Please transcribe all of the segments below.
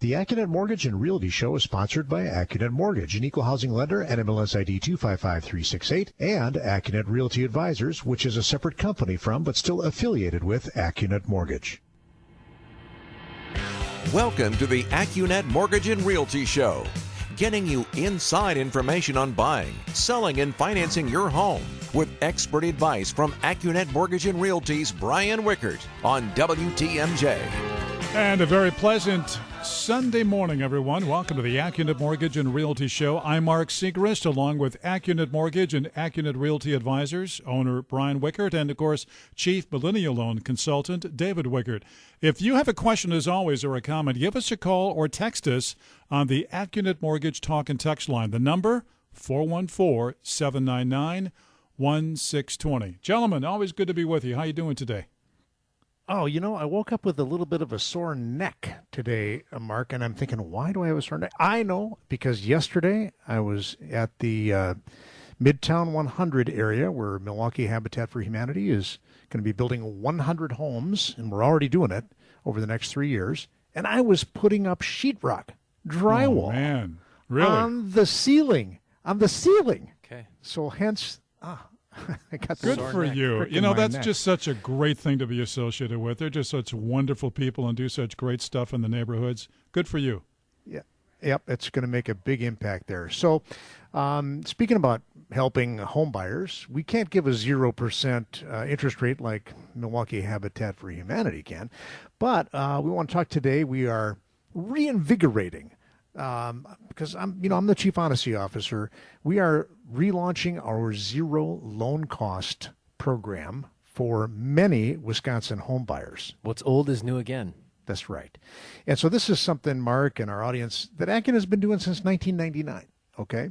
The AccuNet Mortgage and Realty Show is sponsored by AccuNet Mortgage, an equal housing lender, NMLS ID 255368, and AccuNet Realty Advisors, which is a separate company from but still affiliated with AccuNet Mortgage. Welcome to the AccuNet Mortgage and Realty Show, getting you inside information on buying, selling, and financing your home with expert advice from AccuNet Mortgage and Realty's Brian Wickert on WTMJ. And a very pleasant Sunday morning, everyone. Welcome to the AccuNet Mortgage and Realty Show. I'm Mark Segrist, along with AccuNet Mortgage and AccuNet Realty Advisors, owner Brian Wickert, and of course, Chief Millennial Loan Consultant David Wickert. If you have a question, as always, or a comment, give us a call or text us on the AccuNet Mortgage Talk and Text line. The number 414 799 1620. Gentlemen, always good to be with you. How you doing today? Oh, you know, I woke up with a little bit of a sore neck today, uh, Mark, and I'm thinking, why do I have a sore neck? I know because yesterday I was at the uh, Midtown 100 area where Milwaukee Habitat for Humanity is going to be building 100 homes, and we're already doing it over the next three years. And I was putting up sheetrock, drywall, oh, man, really on the ceiling, on the ceiling. Okay. So hence, ah, I got good for you. You know, that's neck. just such a great thing to be associated with. They're just such wonderful people and do such great stuff in the neighborhoods. Good for you. Yeah. Yep, it's going to make a big impact there. So, um, speaking about helping home buyers, we can't give a 0% uh, interest rate like Milwaukee Habitat for Humanity can. But uh, we want to talk today. We are reinvigorating um, because I'm, you know, I'm the chief honesty officer. We are relaunching our zero loan cost program for many Wisconsin homebuyers. What's old is new again. That's right. And so this is something, Mark, and our audience that Akin has been doing since 1999. Okay.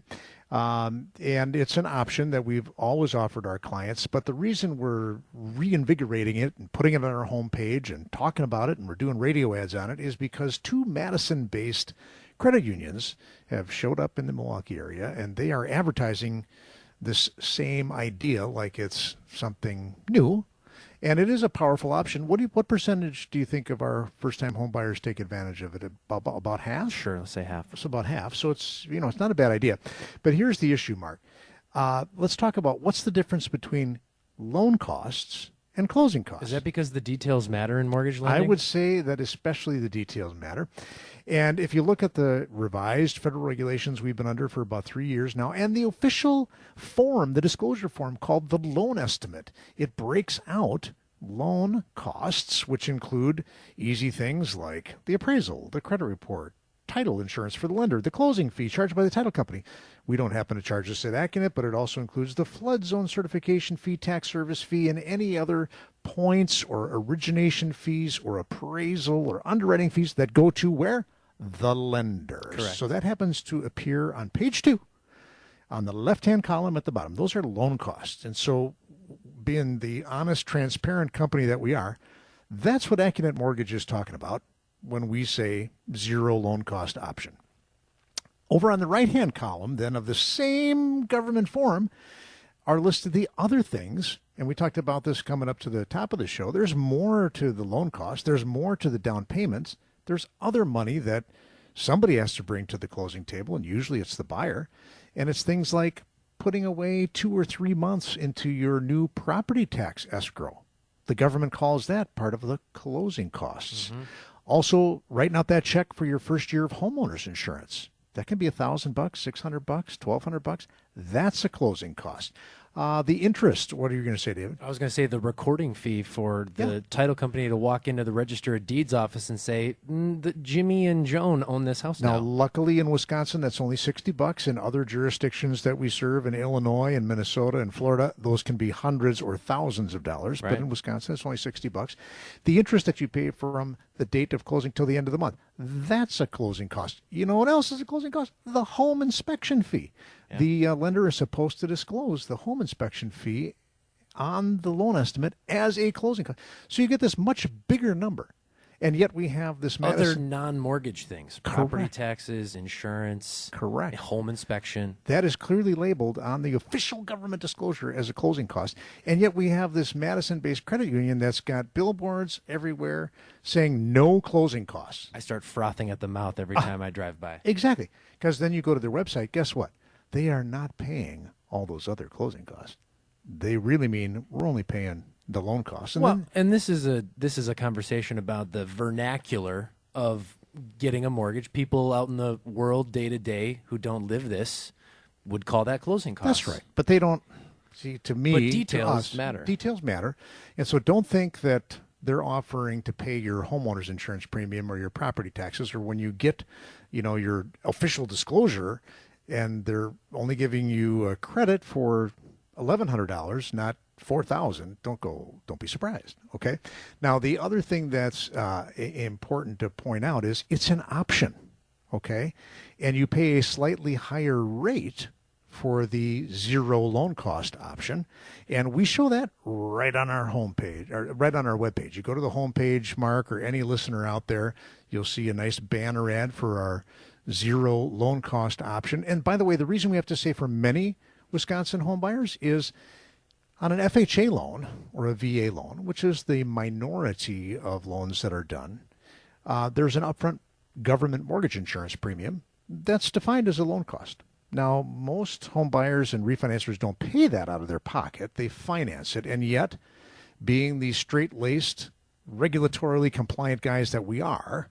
Um, and it's an option that we've always offered our clients. But the reason we're reinvigorating it and putting it on our homepage and talking about it and we're doing radio ads on it is because two Madison based credit unions have showed up in the Milwaukee area and they are advertising this same idea like it's something new. And it is a powerful option. What do you, what percentage do you think of our first-time home buyers take advantage of it? About, about half? Sure, let's say half. It's about half. So it's you know it's not a bad idea. But here's the issue, Mark. Uh, let's talk about what's the difference between loan costs and closing costs. Is that because the details matter in mortgage lending? I would say that especially the details matter. And if you look at the revised federal regulations we've been under for about three years now, and the official form, the disclosure form called the loan estimate, it breaks out loan costs, which include easy things like the appraisal, the credit report, title insurance for the lender, the closing fee charged by the title company. We don't happen to charge this at AccuNet, but it also includes the flood zone certification fee, tax service fee, and any other points or origination fees or appraisal or underwriting fees that go to where? The lender. Correct. So that happens to appear on page two on the left hand column at the bottom. Those are loan costs. And so, being the honest, transparent company that we are, that's what AccuNet Mortgage is talking about when we say zero loan cost option. Over on the right hand column, then, of the same government form, are listed the other things. And we talked about this coming up to the top of the show. There's more to the loan cost, there's more to the down payments, there's other money that somebody has to bring to the closing table, and usually it's the buyer. And it's things like putting away two or three months into your new property tax escrow. The government calls that part of the closing costs. Mm-hmm. Also, writing out that check for your first year of homeowners insurance. That can be a thousand bucks, six hundred bucks, twelve hundred bucks. That's a closing cost. Uh, the interest, what are you going to say, David? I was going to say the recording fee for the yeah. title company to walk into the Register of Deeds office and say, mm, Jimmy and Joan own this house now. Now, luckily in Wisconsin, that's only 60 bucks. In other jurisdictions that we serve in Illinois and Minnesota and Florida, those can be hundreds or thousands of dollars. Right. But in Wisconsin, it's only 60 bucks. The interest that you pay from the date of closing till the end of the month, that's a closing cost. You know what else is a closing cost? The home inspection fee. Yeah. The uh, lender is supposed to disclose the home inspection fee on the loan estimate as a closing cost. So you get this much bigger number. And yet we have this Other non-mortgage things, property Correct. taxes, insurance, Correct. home inspection. That is clearly labeled on the official government disclosure as a closing cost. And yet we have this Madison based credit union that's got billboards everywhere saying no closing costs. I start frothing at the mouth every ah. time I drive by. Exactly. Because then you go to their website, guess what? They are not paying all those other closing costs. They really mean we're only paying the loan costs. And Well, then, and this is a this is a conversation about the vernacular of getting a mortgage. People out in the world day to day who don't live this would call that closing costs. that's right. But they don't see to me But details us, matter. Details matter. And so don't think that they're offering to pay your homeowner's insurance premium or your property taxes or when you get, you know, your official disclosure and they're only giving you a credit for $1100 not 4000 don't go don't be surprised okay? Now the other thing that's uh, important to point out is it's an option okay? And you pay a slightly higher rate for the zero loan cost option and we show that right on our homepage or right on our webpage. You go to the homepage mark or any listener out there you'll see a nice banner ad for our zero loan cost option. And by the way the reason we have to say for many wisconsin home buyers is on an FHA loan or a VA loan, which is the minority of loans that are done, uh, there's an upfront government mortgage insurance premium that's defined as a loan cost. Now, most home buyers and refinancers don't pay that out of their pocket, they finance it. And yet, being the straight laced, regulatorily compliant guys that we are,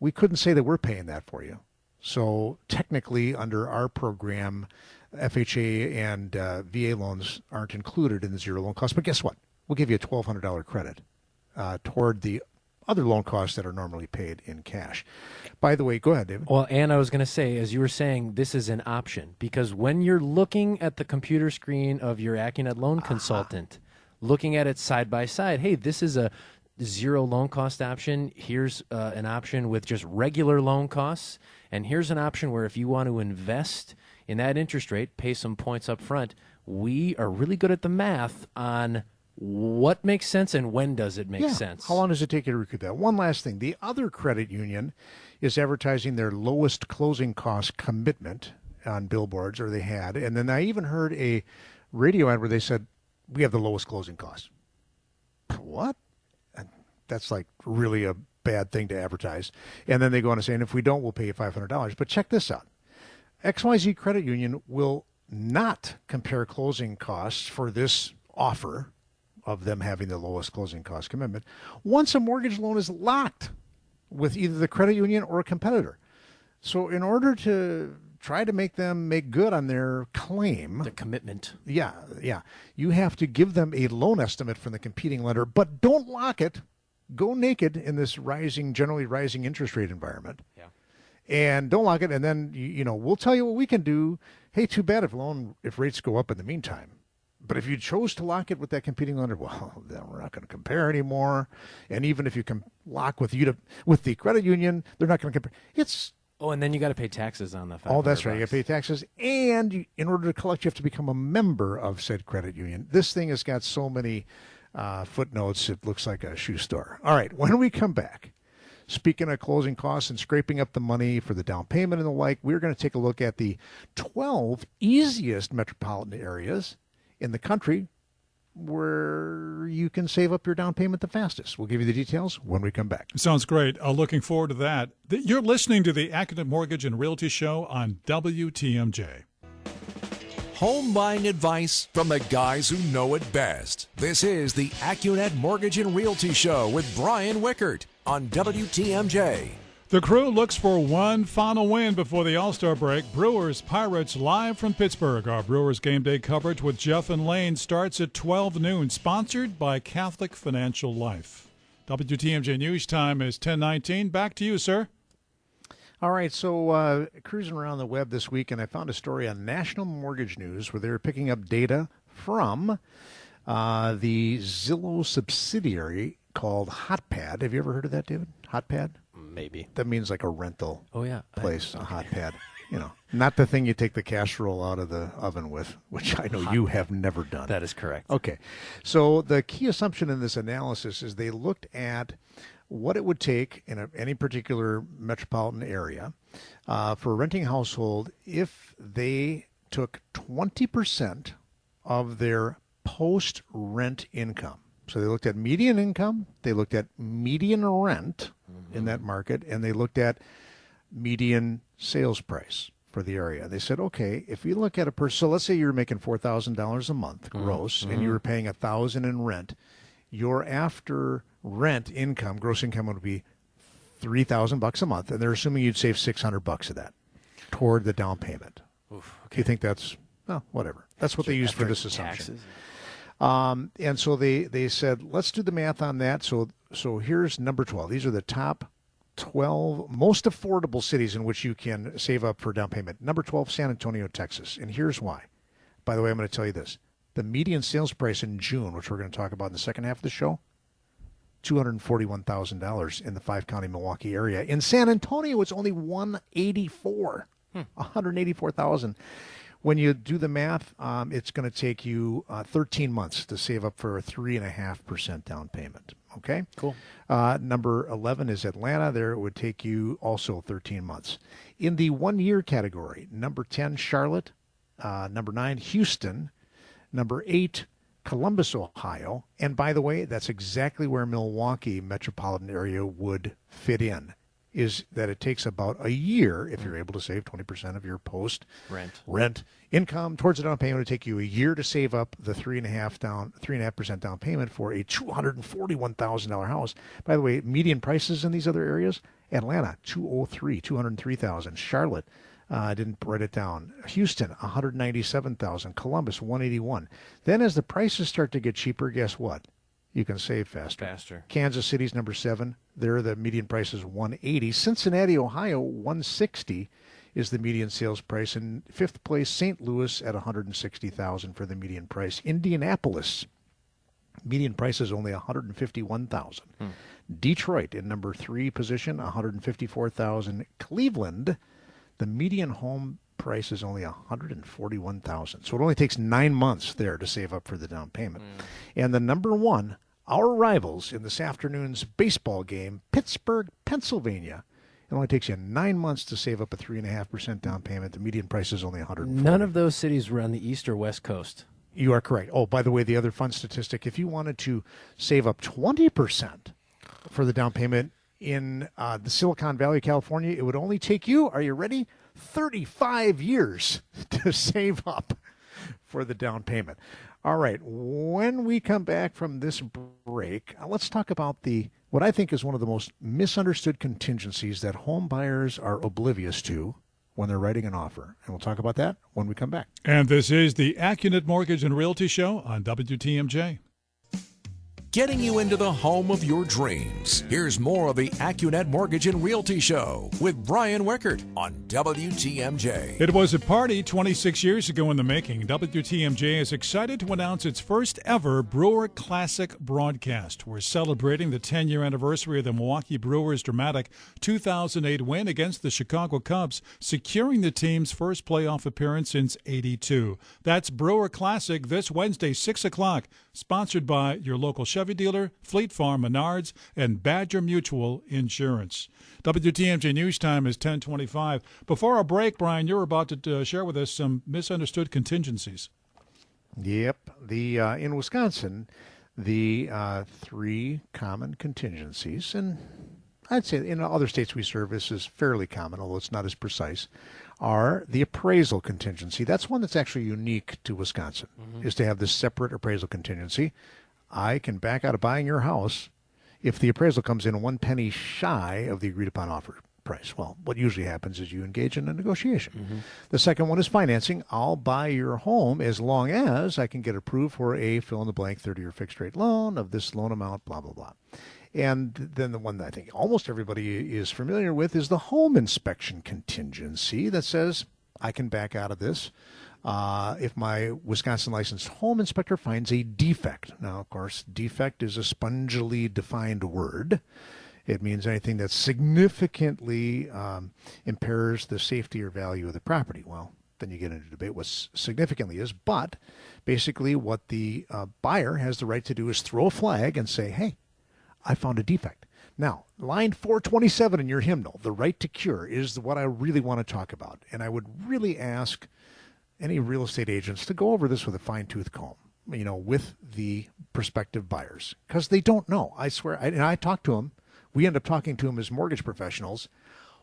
we couldn't say that we're paying that for you. So technically, under our program, FHA and uh, VA loans aren't included in the zero loan cost. But guess what? We'll give you a twelve hundred dollar credit uh, toward the other loan costs that are normally paid in cash. By the way, go ahead, David. Well, and I was going to say, as you were saying, this is an option because when you're looking at the computer screen of your Accunet loan consultant, looking at it side by side, hey, this is a zero loan cost option. Here's uh, an option with just regular loan costs, and here's an option where if you want to invest in that interest rate, pay some points up front. We are really good at the math on what makes sense and when does it make Yeah. sense. How long does it take you to recoup that? One last thing. The other credit union is advertising their lowest closing cost commitment on billboards, or they had. And then I even heard a radio ad where they said, We have the lowest closing cost. What? That's like really a bad thing to advertise. And then they go on to say, And if we don't, we'll pay you $500. But check this out XYZ Credit Union will not compare closing costs for this offer of them having the lowest closing cost commitment once a mortgage loan is locked with either the credit union or a competitor. So, in order to try to make them make good on their claim, the commitment. yeah, yeah, you have to give them a loan estimate from the competing lender, but don't lock it. Go naked in this rising, generally rising interest rate environment Yeah. And don't lock it. And then you, you know we'll tell you what we can do. Hey, too bad if loan if rates go up in the meantime. But if you chose to lock it with that competing lender, well, then we're not going to compare anymore. And even if you can lock with you to, with the credit union, they're not going to compare. It's Oh, and then you got to pay taxes on the. oh, that's right. You got to pay taxes, and you, in order to collect, you have to become a member of said credit union. This thing has got so many uh, footnotes; it looks like a shoe store. All right, when we come back, speaking of closing costs and scraping up the money for the down payment and the like, we're going to take a look at the 12 easiest metropolitan areas in the country where you can save up your down payment the fastest. We'll give you the details when we come back. Sounds great. Uh, looking forward to that. You're listening to the AccuNet Mortgage and Realty Show on WTMJ. Home buying advice from the guys who know it best. This is the AccuNet Mortgage and Realty Show with Brian Wickert on WTMJ. The crew looks for one final win before the All Star break. Brewers Pirates live from Pittsburgh. Our Brewers game day coverage with Jeff and Lane starts at 12 noon, sponsored by Catholic Financial Life. WTMJ News Time is 1019. Back to you, sir. All right, so uh, cruising around the web this week, and I found a story on National Mortgage News where they were picking up data from uh, the Zillow subsidiary called Hot Pad. Have you ever heard of that, David? Hot Pad? Maybe. That means like a rental Oh yeah. I- place, a hot pad. You know, not the thing you take the casserole out of the oven with, which I know you have never done. that is correct. Okay. So the key assumption in this analysis is they looked at what it would take in a, any particular metropolitan area uh, for a renting household if they took 20% of their post rent income. So they looked at median income, they looked at median rent mm-hmm. in that market, and they looked at median sales price for the area. They said, okay, if you look at a person, so let's say you're making four thousand dollars a month mm-hmm. gross, mm-hmm. and you were paying a thousand in rent, your after rent income, gross income would be three thousand bucks a month, and they're assuming you'd save six hundred bucks of that toward the down payment. Oof, okay. Do you think that's well, whatever? That's what they use for this assumption. Um, and so they they said, let's do the math on that. So so here's number twelve. These are the top 12 most affordable cities in which you can save up for down payment. Number 12, San Antonio, Texas. And here's why. By the way, I'm going to tell you this. The median sales price in June, which we're going to talk about in the second half of the show, $241,000 in the five county Milwaukee area. In San Antonio, it's only 184, hmm. 184,000. When you do the math, um, it's going to take you uh, 13 months to save up for a 3.5% down payment. Okay. Cool. Uh, number 11 is Atlanta. There it would take you also 13 months. In the one year category, number 10, Charlotte. Uh, number 9, Houston. Number 8, Columbus, Ohio. And by the way, that's exactly where Milwaukee metropolitan area would fit in is that it takes about a year if you're able to save 20% of your post rent rent income towards the down payment. It would take you a year to save up the three and a half down three and a half percent down payment for a two hundred and forty one thousand dollar house. By the way, median prices in these other areas: Atlanta two oh three, two hundred three thousand. Charlotte. Uh, I didn't write it down. Houston, 197,000. Columbus, 181. Then, as the prices start to get cheaper, guess what? You can save faster. Faster. Kansas City's number seven. There, the median price is 180. Cincinnati, Ohio, 160 is the median sales price. In fifth place, St. Louis at 160,000 for the median price. Indianapolis, median price is only 151,000. Hmm. Detroit in number three position, 154,000. Cleveland, the median home price is only 141,000. So it only takes nine months there to save up for the down payment. Mm. And the number one our rivals in this afternoon's baseball game, Pittsburgh, Pennsylvania. It only takes you nine months to save up a three and a half percent down payment. The median price is only 100. None of those cities were on the east or west coast. You are correct. Oh, by the way, the other fun statistic: if you wanted to save up 20 percent for the down payment in uh, the Silicon Valley, California, it would only take you. Are you ready? 35 years to save up for the down payment. All right, when we come back from this break, uh, let's talk about the what I think is one of the most misunderstood contingencies that home buyers are oblivious to when they're writing an offer. And we'll talk about that when we come back. And this is the AccuNet Mortgage and Realty Show on WTMJ getting you into the home of your dreams. Here's more of the AccuNet Mortgage and Realty Show with Brian Wickert on WTMJ. It was a party 26 years ago in the making. WTMJ is excited to announce its first ever Brewer Classic broadcast. We're celebrating the 10 year anniversary of the Milwaukee Brewers' dramatic 2008 win against the Chicago Cubs, securing the team's first playoff appearance since 82. That's Brewer Classic this Wednesday, 6 o'clock, sponsored by your local Chevy dealer, Fleet Farm, Menards, and Badger Mutual Insurance. WTMJ News Time is 1025. Before our break, Brian, you're about to uh, share with us some misunderstood contingencies. Yep. The uh, In Wisconsin, the uh, three common contingencies, and I'd say in other states we service is fairly common, although it's not as precise, are the appraisal contingency. That's one that's actually unique to Wisconsin, mm-hmm. is to have this separate appraisal contingency. I can back out of buying your house if the appraisal comes in one penny shy of the agreed upon offer price. Well, what usually happens is you engage in a negotiation. Mm-hmm. The second one is financing. I'll buy your home as long as I can get approved for a fill in the blank 30 year fixed rate loan of this loan amount, blah, blah, blah. And then the one that I think almost everybody is familiar with is the home inspection contingency that says I can back out of this uh, if my Wisconsin licensed home inspector finds a defect. Now, of course, defect is a spongily defined word. It means anything that significantly um, impairs the safety or value of the property. Well, then you get into debate what significantly is. But basically, what the uh, buyer has the right to do is throw a flag and say, hey, I found a defect. Now, line 427 in your hymnal, the right to cure, is what I really want to talk about. And I would really ask any real estate agents to go over this with a fine tooth comb, you know, with the prospective buyers, because they don't know. I swear. I, and I talk to them. We end up talking to them as mortgage professionals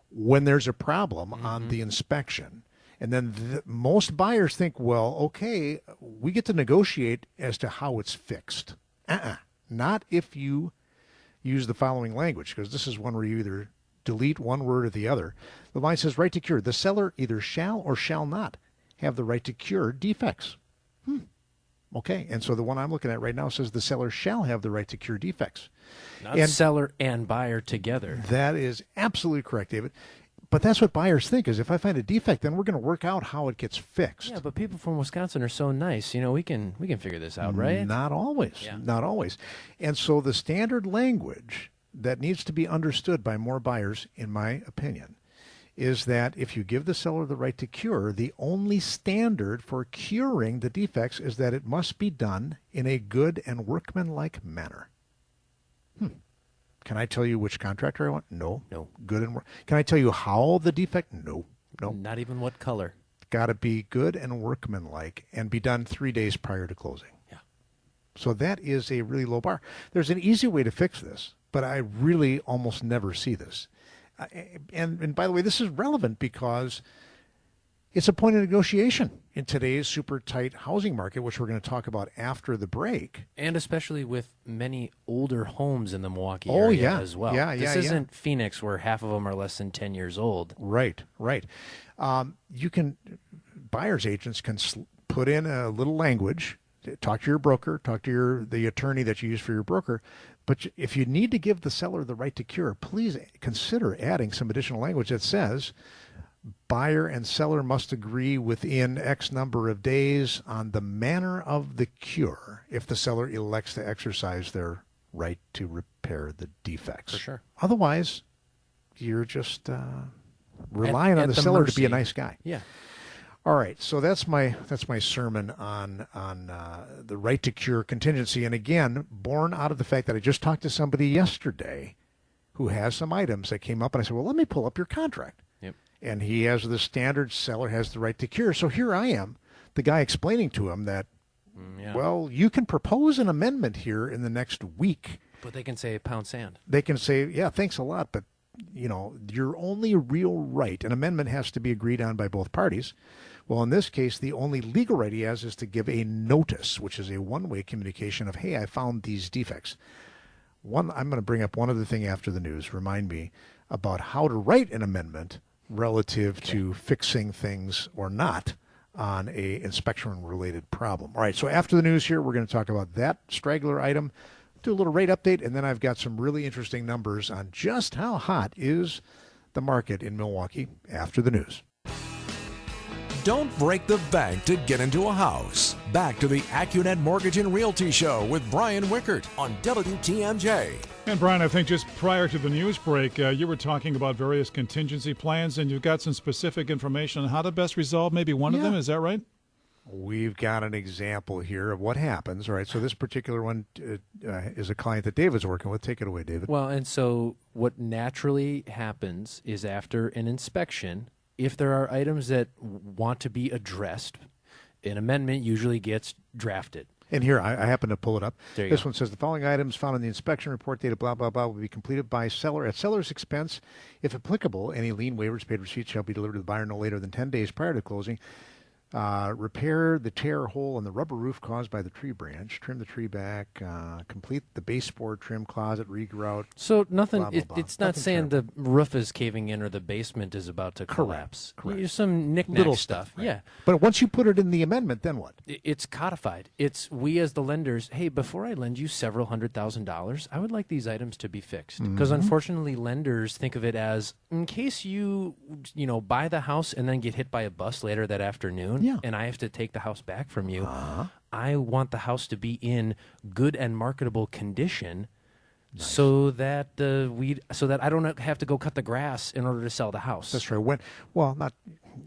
when there's a problem mm-hmm. on the inspection. And then the, most buyers think, well, okay, we get to negotiate as to how it's fixed. Uh-uh. Not if you use the following language, because this is one where you either delete one word or the other. The line says right to cure. The seller either shall or shall not have the right to cure defects. Hmm. Okay, and so the one I'm looking at right now says the seller shall have the right to cure defects. Not and seller and buyer together. That is absolutely correct, David. But that's what buyers think is if I find a defect, then we're going to work out how it gets fixed. Yeah, but people from Wisconsin are so nice. You know, we can we can figure this out, right? Not always. Yeah. Not always. And so the standard language that needs to be understood by more buyers, in my opinion, is that if you give the seller the right to cure, the only standard for curing the defects is that it must be done in a good and workmanlike manner. Can I tell you which contractor I want? No. No. Good and Can I tell you how the defect? No. No. Not even what color. Got to be good and workmanlike and be done three days prior to closing. Yeah. So that is a really low bar. There's an easy way to fix this, but I really almost never see this. Uh, and and by the way, this is relevant because it's a point of negotiation in today's super tight housing market, which we're going to talk about after the break. And especially with many older homes in the Milwaukee oh, area yeah. as well. Yeah, yeah, this isn't yeah. Phoenix where half of them are less than 10 years old. Right, right. Um, you can, buyer's agents can sl- put in a little language, talk to your broker, talk to your the attorney that you use for your broker. But if you need to give the seller the right to cure, please consider adding some additional language that says, buyer and seller must agree within X number of days on the manner of the cure if the seller elects to exercise their right to repair the defects. For sure. Otherwise, you're just uh, relying at, on the, the, seller mercy. to be a nice guy. Yeah. All right, so that's my that's my sermon on on uh, the right to cure contingency, and again, born out of the fact that I just talked to somebody yesterday who has some items that came up, and I said, "Well, let me pull up your contract." And he has the standard seller has the right to cure. So here I am, the guy explaining to him that, mm, yeah. well, you can propose an amendment here in the next week. But they can say pound sand. They can say, yeah, thanks a lot, but you know, your only real right, an amendment has to be agreed on by both parties. Well, in this case, the only legal right he has is to give a notice, which is a one-way communication of, hey, I found these defects. One, I'm going to bring up one other thing after the news. Remind me about how to write an amendment relative okay. to fixing things or not on a inspection related problem. All right, so after the news here, we're going to talk about that straggler item, do a little rate update, and then I've got some really interesting numbers on just how hot is the market in Milwaukee after the news. Don't break the bank to get into a house. Back to the AccuNet Mortgage and Realty Show with Brian Wickert on WTMJ. And Brian, I think just prior to the news break, uh, you were talking about various contingency plans, and you've got some specific information on how to best resolve maybe one yeah. of them. Is that right? We've got an example here of what happens. All right, so this particular one uh, uh, is a client that David's working with. Take it away, David. Well, and so what naturally happens is after an inspection, if there are items that want to be addressed, an amendment usually gets drafted. And here, I, I happen to pull it up. this go. one says the following items found in the inspection report dated blah, blah, blah will be completed by seller at seller's expense. If applicable, any lien waivers, paid receipts shall be delivered to the buyer no later than 10 days prior to closing. Uh, repair the tear hole in the rubber roof caused by the tree branch. Trim the tree back. Uh, complete the baseboard trim closet regrout. So nothing. Blah, blah, blah. it's not nothing saying the roof is caving in or the basement is about to collapse. Correct. Some knickknack little stuff. stuff right. Yeah. But once you put it in the amendment, then what? It's codified. It's we as the lenders. Hey, before I lend you several hundred thousand dollars, I would like these items to be fixed because mm-hmm. unfortunately, lenders think of it as in case you you know buy the house and then get hit by a bus later that afternoon yeah. and I have to take the house back from you. Uh-huh. I want the house to be in good and marketable condition. Nice. So that uh, we, so that I don't have to go cut the grass in order to sell the house. That's right. When, well, not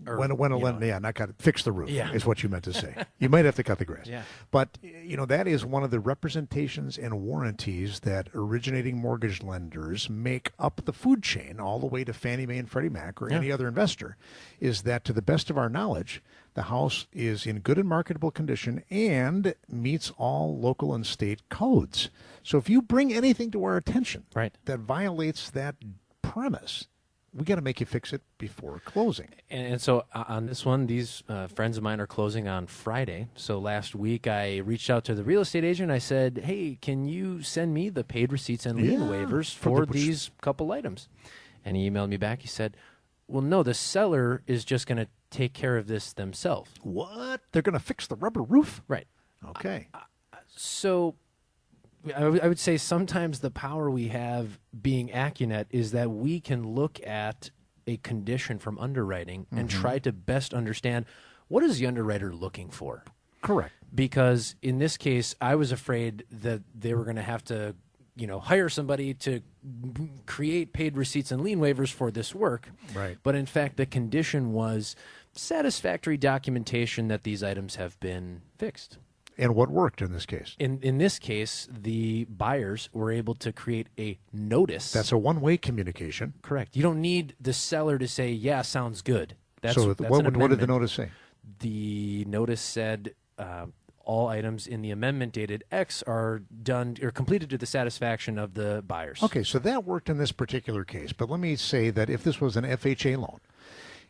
Or, when when lender, yeah, not got fix the roof Yeah. is what you meant to say. you might have to cut the grass. Yeah. But you know that is one of the representations and warranties that originating mortgage lenders make up the food chain all the way to Fannie Mae and Freddie Mac or any other investor is that to the best of our knowledge the house is in good and marketable condition and meets all local and state codes. So if you bring anything to our attention Right. that violates that premise, we got to make you fix it before closing. And, and so uh, on this one, these uh, friends of mine are closing on Friday. So last week, I reached out to the real estate agent. I said, "Hey, can you send me the paid receipts and lien Yeah, waivers for for the- these couple items?" And he emailed me back. He said, "Well, no, the seller is just going to take care of this themselves." What? They're going to fix the rubber roof? Right. Okay. So I w- I would say sometimes the power we have being AccuNet is that we can look at a condition from underwriting and mm-hmm. try to best understand what is the underwriter looking for. Correct. Because in this case, I was afraid that they were going to have to, you know, hire somebody to create paid receipts and lien waivers for this work. Right. But in fact, the condition was satisfactory documentation that these items have been fixed And what worked in this case? in in this case, the buyers were able to create a notice. That's a one way communication. correct. You don't need the seller to say, "Yeah, sounds good." That's, so, that's what, what did the notice say? The notice said uh, all items in the amendment dated X are done or completed to the satisfaction of the buyers. Okay, so that worked in this particular case. But let me say that if this was an FHA loan,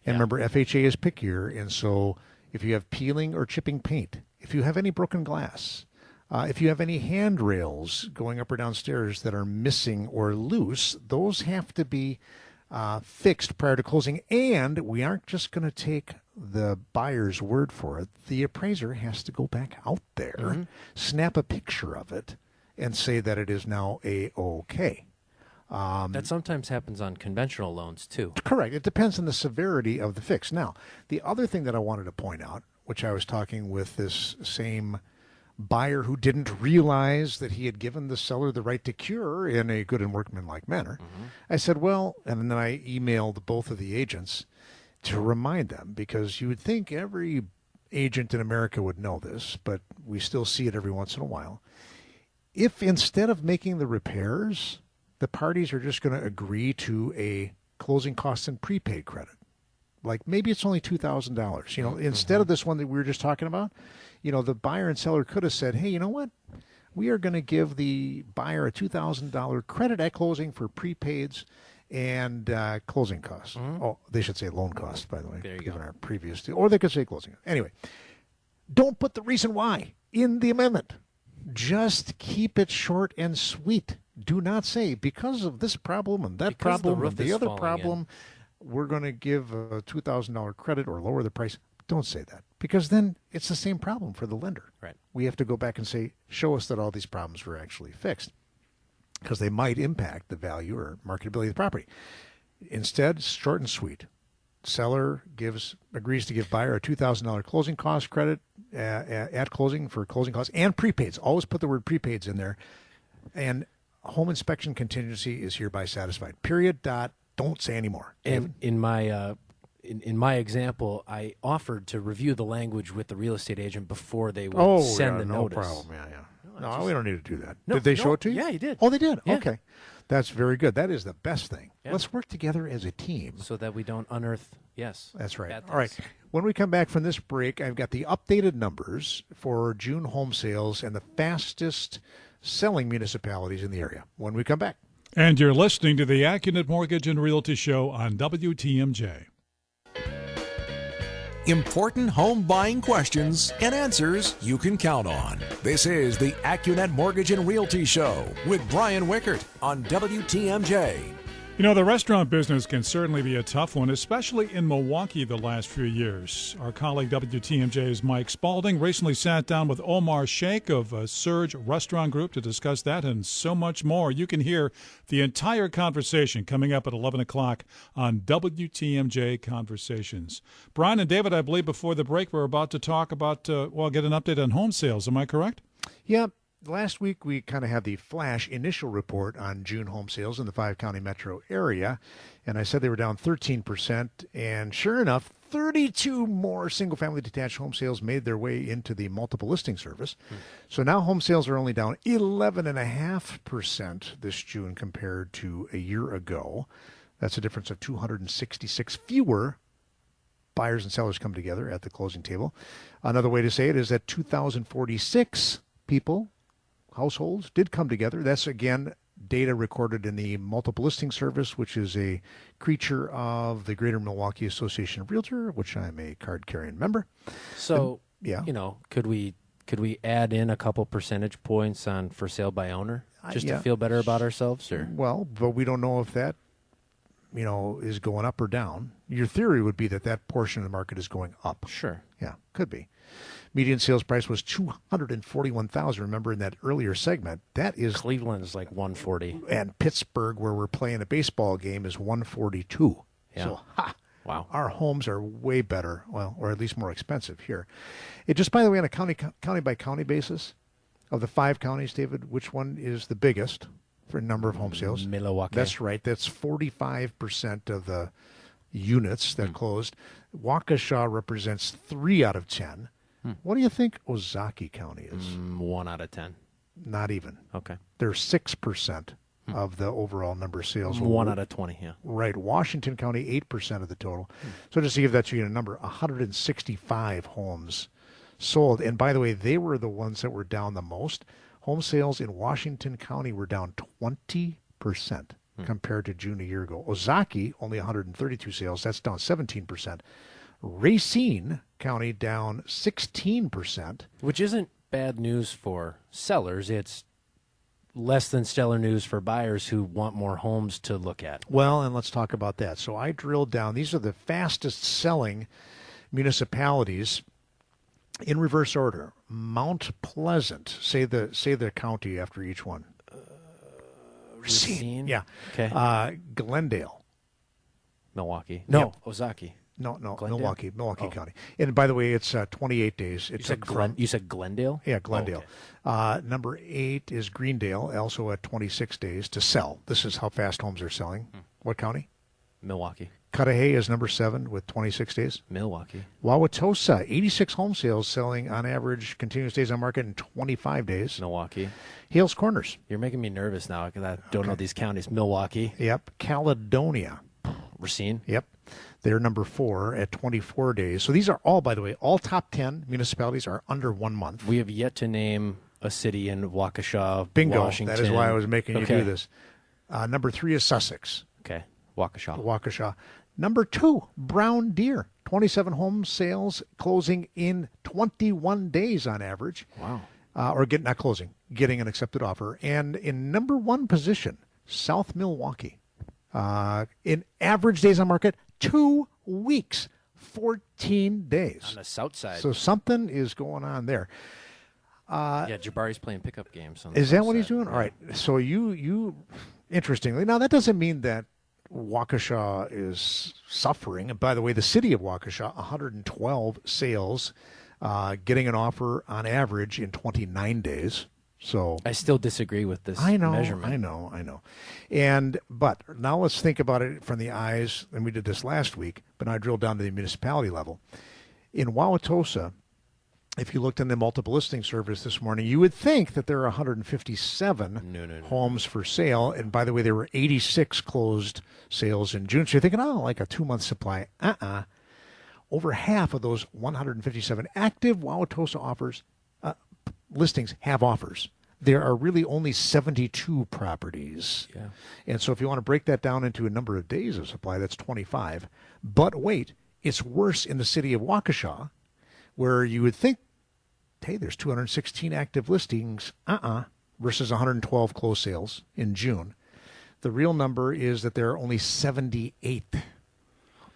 and remember, FHA is pickier, and so if you have peeling or chipping paint, if you have any broken glass, uh, if you have any handrails going up or downstairs that are missing or loose, those have to be uh, fixed prior to closing. And we aren't just going to take the buyer's word for it. The appraiser has to go back out there, mm-hmm. snap a picture of it, and say that it is now a okay. Um, that sometimes happens on conventional loans too. Correct. It depends on the severity of the fix. Now, the other thing that I wanted to point out, which I was talking with this same buyer who didn't realize that he had given the seller the right to cure in a good and workmanlike manner, mm-hmm. I said, well, and then I emailed both of the agents to remind them because you would think every agent in America would know this, but we still see it every once in a while. If instead of making the repairs, the parties are just going to agree to a closing costs and prepaid credit, like maybe it's only two thousand dollars. You know, instead of mm-hmm. this one that we were just talking about, you know, the buyer and seller could have said, "Hey, you know what? We are going to give the buyer a two thousand dollar credit at closing for prepaids." And uh, closing costs. Oh, they should say loan costs, by the way, There you given go. our previous deal. Or they could say closing. Anyway, don't put the reason why in the amendment. Just keep it short and sweet. Do not say because of this problem and that Because problem roof and the other problem, we're going to give a two thousand dollar credit or lower the price. Don't say that because then it's the same problem for the lender. Right. We have to go back and say, show us that all these problems were actually fixed because they might impact the value or marketability of the property. Instead, short and sweet. Seller gives agrees to give buyer a two thousand dollar closing cost credit uh, at closing for closing costs and prepaids. Always put the word prepaids in there. And home inspection contingency is hereby satisfied. Period. Dot. Don't say anymore. And in my uh, in, in my example, I offered to review the language with the real estate agent before they would oh, send yeah, the no notice. problem. Yeah, yeah. No, we don't need to do that. No, did they no, show it to you? yeah, he did. Oh, they did. Yeah. Okay, that's very good. That is the best thing. Yeah. Let's work together as a team. so that we don't unearth. Yes, That's right. All right. When we come back from this break, I've got the updated numbers for June home sales and the fastest selling municipalities in the area. When we come back. And you're listening to the AccuNet Mortgage and Realty Show on WTMJ. Important home buying questions and answers you can count on. This is the AccuNet Mortgage and Realty Show with Brian Wickert on WTMJ. You know, the restaurant business can certainly be a tough one, especially in Milwaukee the last few years. Our colleague WTMJ's Mike Spalding recently sat down with Omar Shaikh of uh, SURG Restaurant Group to discuss that and so much more. You can hear the entire conversation coming up at 11 o'clock on WTMJ Conversations. Brian and David, I believe before the break, we're about to talk about, uh, well, get an update on home sales. Am I correct? Yeah, last week we kind of had the flash initial report on June home sales in the five county metro area, and I said they were down 13%. And sure enough, 32 more single family detached home sales made their way into the multiple listing service. Hmm. So now home sales are only down 11.5% this June compared to a year ago. That's a difference of 266 fewer buyers and sellers come together at the closing table. Another way to say it is that 2,046 people, households, did come together. That's again data recorded in the multiple listing service, which is a creature of the Greater Milwaukee Association of Realtor, which I'm a card carrying member. So, and, yeah, you know, could we could we add in a couple percentage points on for sale by owner just uh, yeah. to feel better about ourselves or well but we don't know if that you know, is going up or down. Your theory would be that that portion of the market is going up. Sure. Yeah, could be. Median sales price was two hundred and forty-one thousand. Remember in that earlier segment, that is Cleveland is like one forty, and Pittsburgh, where we're playing a baseball game, is one forty-two. Yeah. So, ha, wow, our homes are way better, well, or at least more expensive here. It just, by the way, on a county county by county basis, of the five counties, David, which one is the biggest? for a number of home sales. Milwaukee. That's right. That's 45% of the units that mm. closed. Waukesha represents 3 out of 10. Mm. What do you think Ozaukee County is? Mm, 1 out of 10. Not even. Okay. They're 6% hmm. of the overall number of sales. 1 out of 20, yeah. Right. Washington County, 8% of the total. Hmm. So just to give that to you a number, 165 homes sold. And by the way, they were the ones that were down the most. Home sales in Washington County were down 20% hmm. compared to June a year ago. Ozaukee, only 132 sales. That's down 17%. Racine County down 16%. Which isn't bad news for sellers. It's less than stellar news for buyers who want more homes to look at. Well, and let's talk about that. So I drilled down. These are the fastest selling municipalities in reverse order. Mount Pleasant. Say the say the county after each one. Uh, Racine. Yeah. Okay. Uh, Glendale. Milwaukee. No, yep. Ozaukee. No, no, Glendale? Milwaukee, Milwaukee oh. County. And by the way, it's uh, 28 days. It you said, Glen, from, you said Glendale? Yeah, Glendale. Oh, okay. uh, number eight is Greendale, also at 26 days to sell. This is how fast homes are selling. Hmm. What county? Milwaukee. Cudahy is number seven with 26 days. Milwaukee. Wauwatosa, 86 home sales selling on average continuous days on market in 25 days. Milwaukee. Hales Corners. You're making me nervous now because I don't okay. know these counties. Milwaukee. Yep. Caledonia. Racine. Yep. They're number four at 24 days. So these are all, by the way, all top 10 municipalities are under one month. We have yet to name a city in Waukesha, Bingo. Washington. That is why I was making okay. you do this. Uh, number three is Sussex. Okay. Waukesha. Waukesha. Number two, Brown Deer. 27 home sales closing in 21 days on average. Wow. Uh, or get not closing, getting an accepted offer. And in number one position, South Milwaukee. Uh, in average days on market, two weeks, 14 days. On the south side. So something is going on there. Uh, yeah, Jabari's playing pickup games. is that what side. he's doing? All right. So you you interestingly now that doesn't mean that Waukesha is suffering. And by the way, the city of Waukesha, 112 sales, uh, getting an offer on average in 29 days. So I still disagree with this I know, measurement. I know, I know. And but now let's think about it from the eyes, and we did this last week, but I drilled down to the municipality level. In Wauwatosa, if you looked in the multiple listing service this morning, you would think that there are 157 no, no, no. homes for sale. And by the way, there were 86 closed sales in June. So you're thinking, oh, like a two month supply. Uh uh Over half of those 157 active Wauwatosa offers, listings have offers. There are really only 72 properties. Yeah. And so if you want to break that down into a number of days of supply, that's 25. But wait, it's worse in the city of Waukesha where you would think, hey, there's 216 active listings, uh-uh, versus 112 closed sales in June. The real number is that there are only 78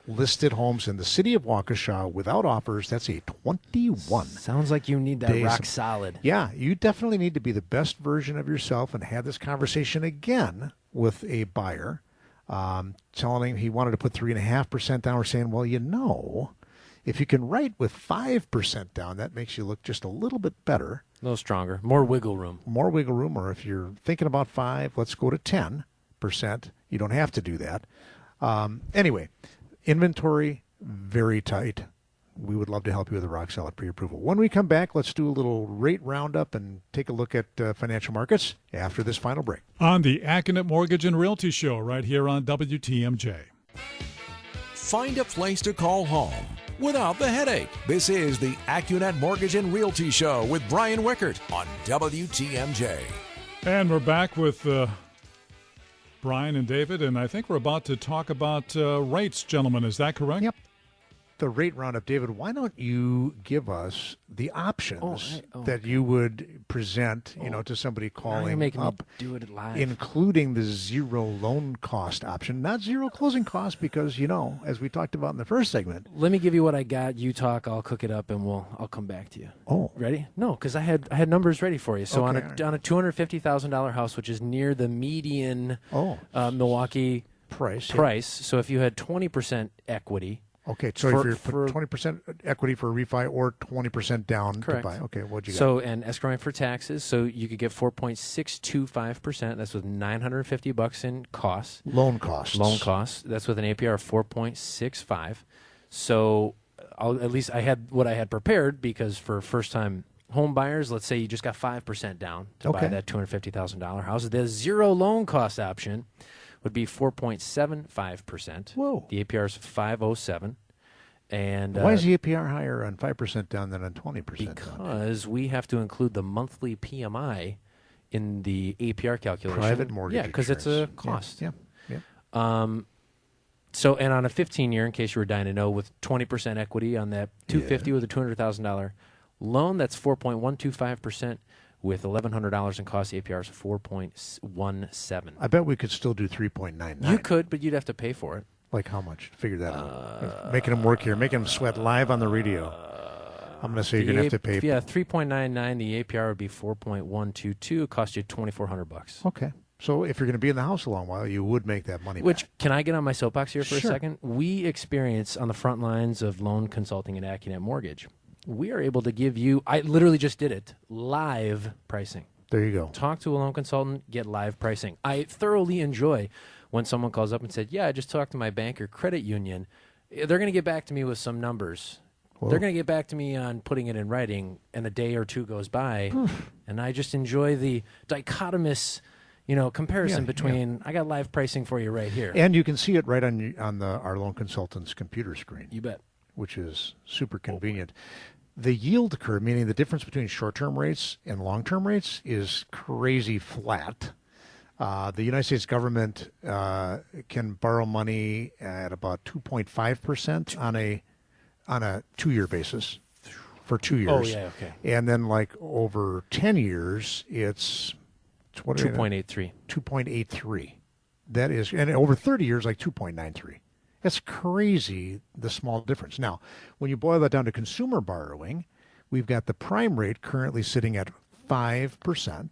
listed homes in the city of Waukesha without offers. That's a 21. Sounds like you need that days. rock solid. Yeah, you definitely need to be the best version of yourself and have this conversation again with a buyer. Um, telling him he wanted to put 3.5% down. We're saying, well, you know, if you can write with 5% down, that makes you look just a little bit better. A little stronger, more wiggle room. more wiggle room, or if you're thinking about five, let's go to 10%. You don't have to do that. Um, anyway, inventory, very tight. We would love to help you with a rock solid pre approval. When we come back, let's do a little rate roundup and take a look at uh, financial markets after this final break. On the Accunet Mortgage and Realty Show, right here on WTMJ. Find a place to call home without the headache. This is the AccuNet Mortgage and Realty Show with Brian Wickert on WTMJ. And we're back with uh, Brian and David, and I think we're about to talk about uh, rates, gentlemen. Is that correct? Yep. The rate roundup, David, why don't you give us the options Oh, I- oh, that you would present, you know, to somebody calling up? do it live. including the zero loan cost option, not zero closing cost, because you know, as we talked about in the first segment. Let me give you what I got. You talk. I'll cook it up, and we'll. I'll come back to you. Oh, Ready? No, because I had I had numbers ready for you. So on a right. on a two hundred fifty thousand dollar house, which is near the median oh, uh, Milwaukee price. yeah. price. So if you had twenty percent equity, Okay, so For- if you're for- twenty percent equity for a refi or twenty percent down Correct. to buy, okay, what'd you got? so and escrowing for taxes, so you could get four point six two five percent. That's with nine hundred fifty bucks in costs. loan costs. loan costs. That's with an APR of 4.65. So I'll, at least I had what I had prepared because for first time home buyers, let's say you just got 5% down to buy that $250,000 house. The zero loan cost option would be 4.75%. Whoa. The APR is 507. And Why uh, is the APR higher on five percent down than on twenty percent down? because we have to include the monthly PMI in the APR calculation. Private mortgage. Yeah, because it's a cost. Yeah, yeah. Um, so and on a 15 year, in case you were dying to know, with 20% equity on that 250 with a $200,000 loan, that's 4.125 percent. With $1,100 in cost, the APR is 4.17. I bet we could still do three point nine nine. You could, but you'd have to pay for it. Like how much? Figure that Uh, out. Making them work here, making them sweat live on the radio. I'm going to say you're going to have to pay. For it. Yeah, 3.99. The APR would be 4.122. It cost you 2,400 bucks. Okay. So if you're going to be in the house a long while, you would make that money. Which back. can I get on my soapbox here for Sure. a second? We experience on the front lines of loan consulting and AccuNet Mortgage. We are able to give you. I literally just did it live pricing. there you go. Talk to a loan consultant, get live pricing. I thoroughly enjoy when someone calls up and said, "Yeah, I just talked to my bank or credit union. Eh, They're going to get back to me with some numbers. Whoa. They're going to get back to me on putting it in writing, and a day or two goes by, and I just enjoy the dichotomous, you know, comparison Yeah, between I got live pricing for you right here. And you can see it right on on the our loan consultant's computer screen, You bet. which is super convenient. The yield curve, meaning the difference between short-term rates and long-term rates, is crazy flat. Uh, the United States government uh, can borrow money at about 2.5 percent on a on a two-year basis for two years. Oh yeah, okay. And then, like over 10 years, it's it's what are Two they- point eight three. 2.83. That is, and over 30 years, like 2.93. That's crazy, the small difference. Now, when you boil that down to consumer borrowing, we've got the prime rate currently sitting at 5%.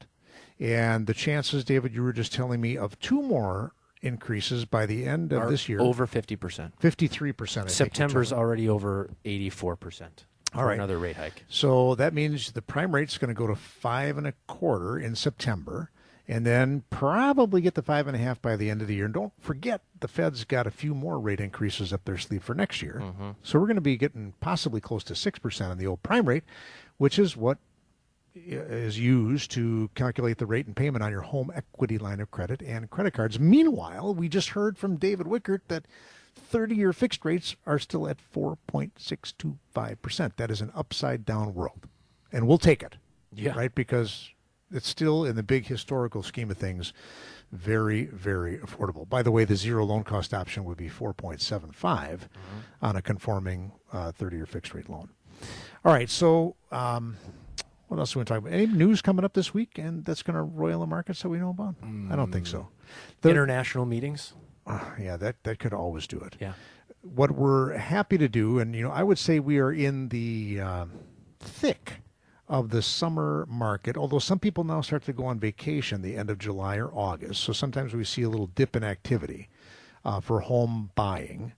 And the chances, David, you were just telling me, of two more increases by the end of this year, over fifty percent. 53%. I September's already over eighty four percent. All right. another rate hike. So that means the prime rate's going to go to five and a quarter in September, and then probably get the five and a half by the end of the year. And don't forget, the Fed's got a few more rate increases up their sleeve for next year. Mm-hmm. So we're going to be getting possibly close to six percent on the old prime rate, which is what is used to calculate the rate and payment on your home equity line of credit and credit cards. Meanwhile, we just heard from David Wickert that 30 year fixed rates are still at 4.625%. That is an upside down world. And we'll take it. Yeah. Right? Because it's still, in the big historical scheme of things, very, very affordable. By the way, the zero loan cost option would be 4.75 on a conforming 30 year fixed rate loan. All right. So, um, what else are we going to talk about? Any news coming up this week and that's going to roil the markets that we know about? I don't think so. The- International meetings. Ah, yeah, that, that could always do it. Yeah. What we're happy to do, and you know, I would say we are in the um thick of the summer market. Although some people now start to go on vacation the end of July or August, so sometimes we see a little dip in activity uh, for home buying.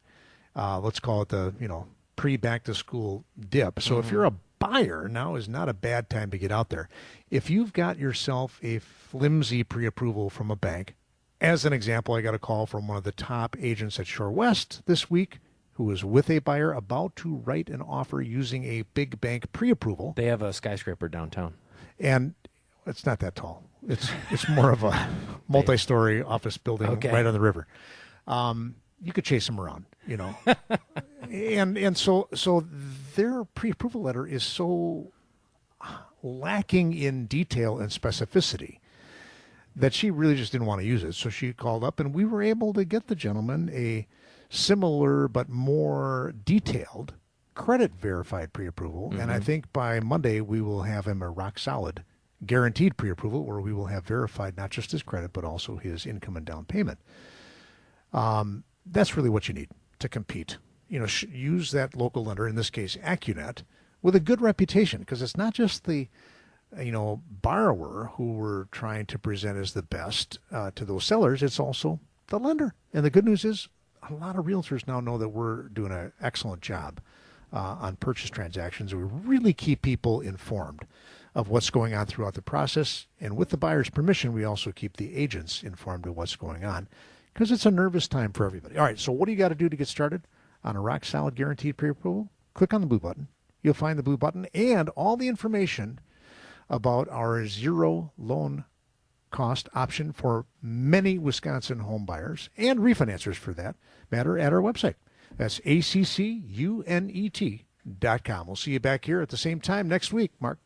Uh, let's call it the you know pre back to school dip. So if you're a buyer, now is not a bad time to get out there. If you've got yourself a flimsy pre approval from a bank, as an example, I got a call from one of the top agents at Shorewest this week who was with a buyer about to write an offer using a big bank pre approval. They have a skyscraper downtown. And it's not that tall. It's it's more of a multi-story office building Okay. right on the river. Um, you could chase them around, you know, and and so so their pre-approval letter is so lacking in detail and specificity that she really just didn't want to use it. So she called up, and we were able to get the gentleman a similar but more detailed credit verified pre-approval. And I think by Monday we will have him a rock solid guaranteed pre-approval, where we will have verified not just his credit but also his income and down payment. Um, that's really what you need to compete. You know, sh- use that local lender, in this case AccuNet, with a good reputation, because it's not just the you know borrower who we're trying to present as the best uh, to those sellers. It's also the lender. And the good news is, a lot of realtors now know that we're doing an excellent job uh, on purchase transactions. We really keep people informed of what's going on throughout the process. And with the buyer's permission, we also keep the agents informed of what's going on because it's a nervous time for everybody. All right, so what do you got to do to get started on a rock solid guaranteed pre approval? Click on the blue button. You'll find the blue button and all the information about our zero loan cost option for many Wisconsin home buyers and refinancers for that matter at our website. That's accunet.com. We'll see you back here at the same time next week, Mark.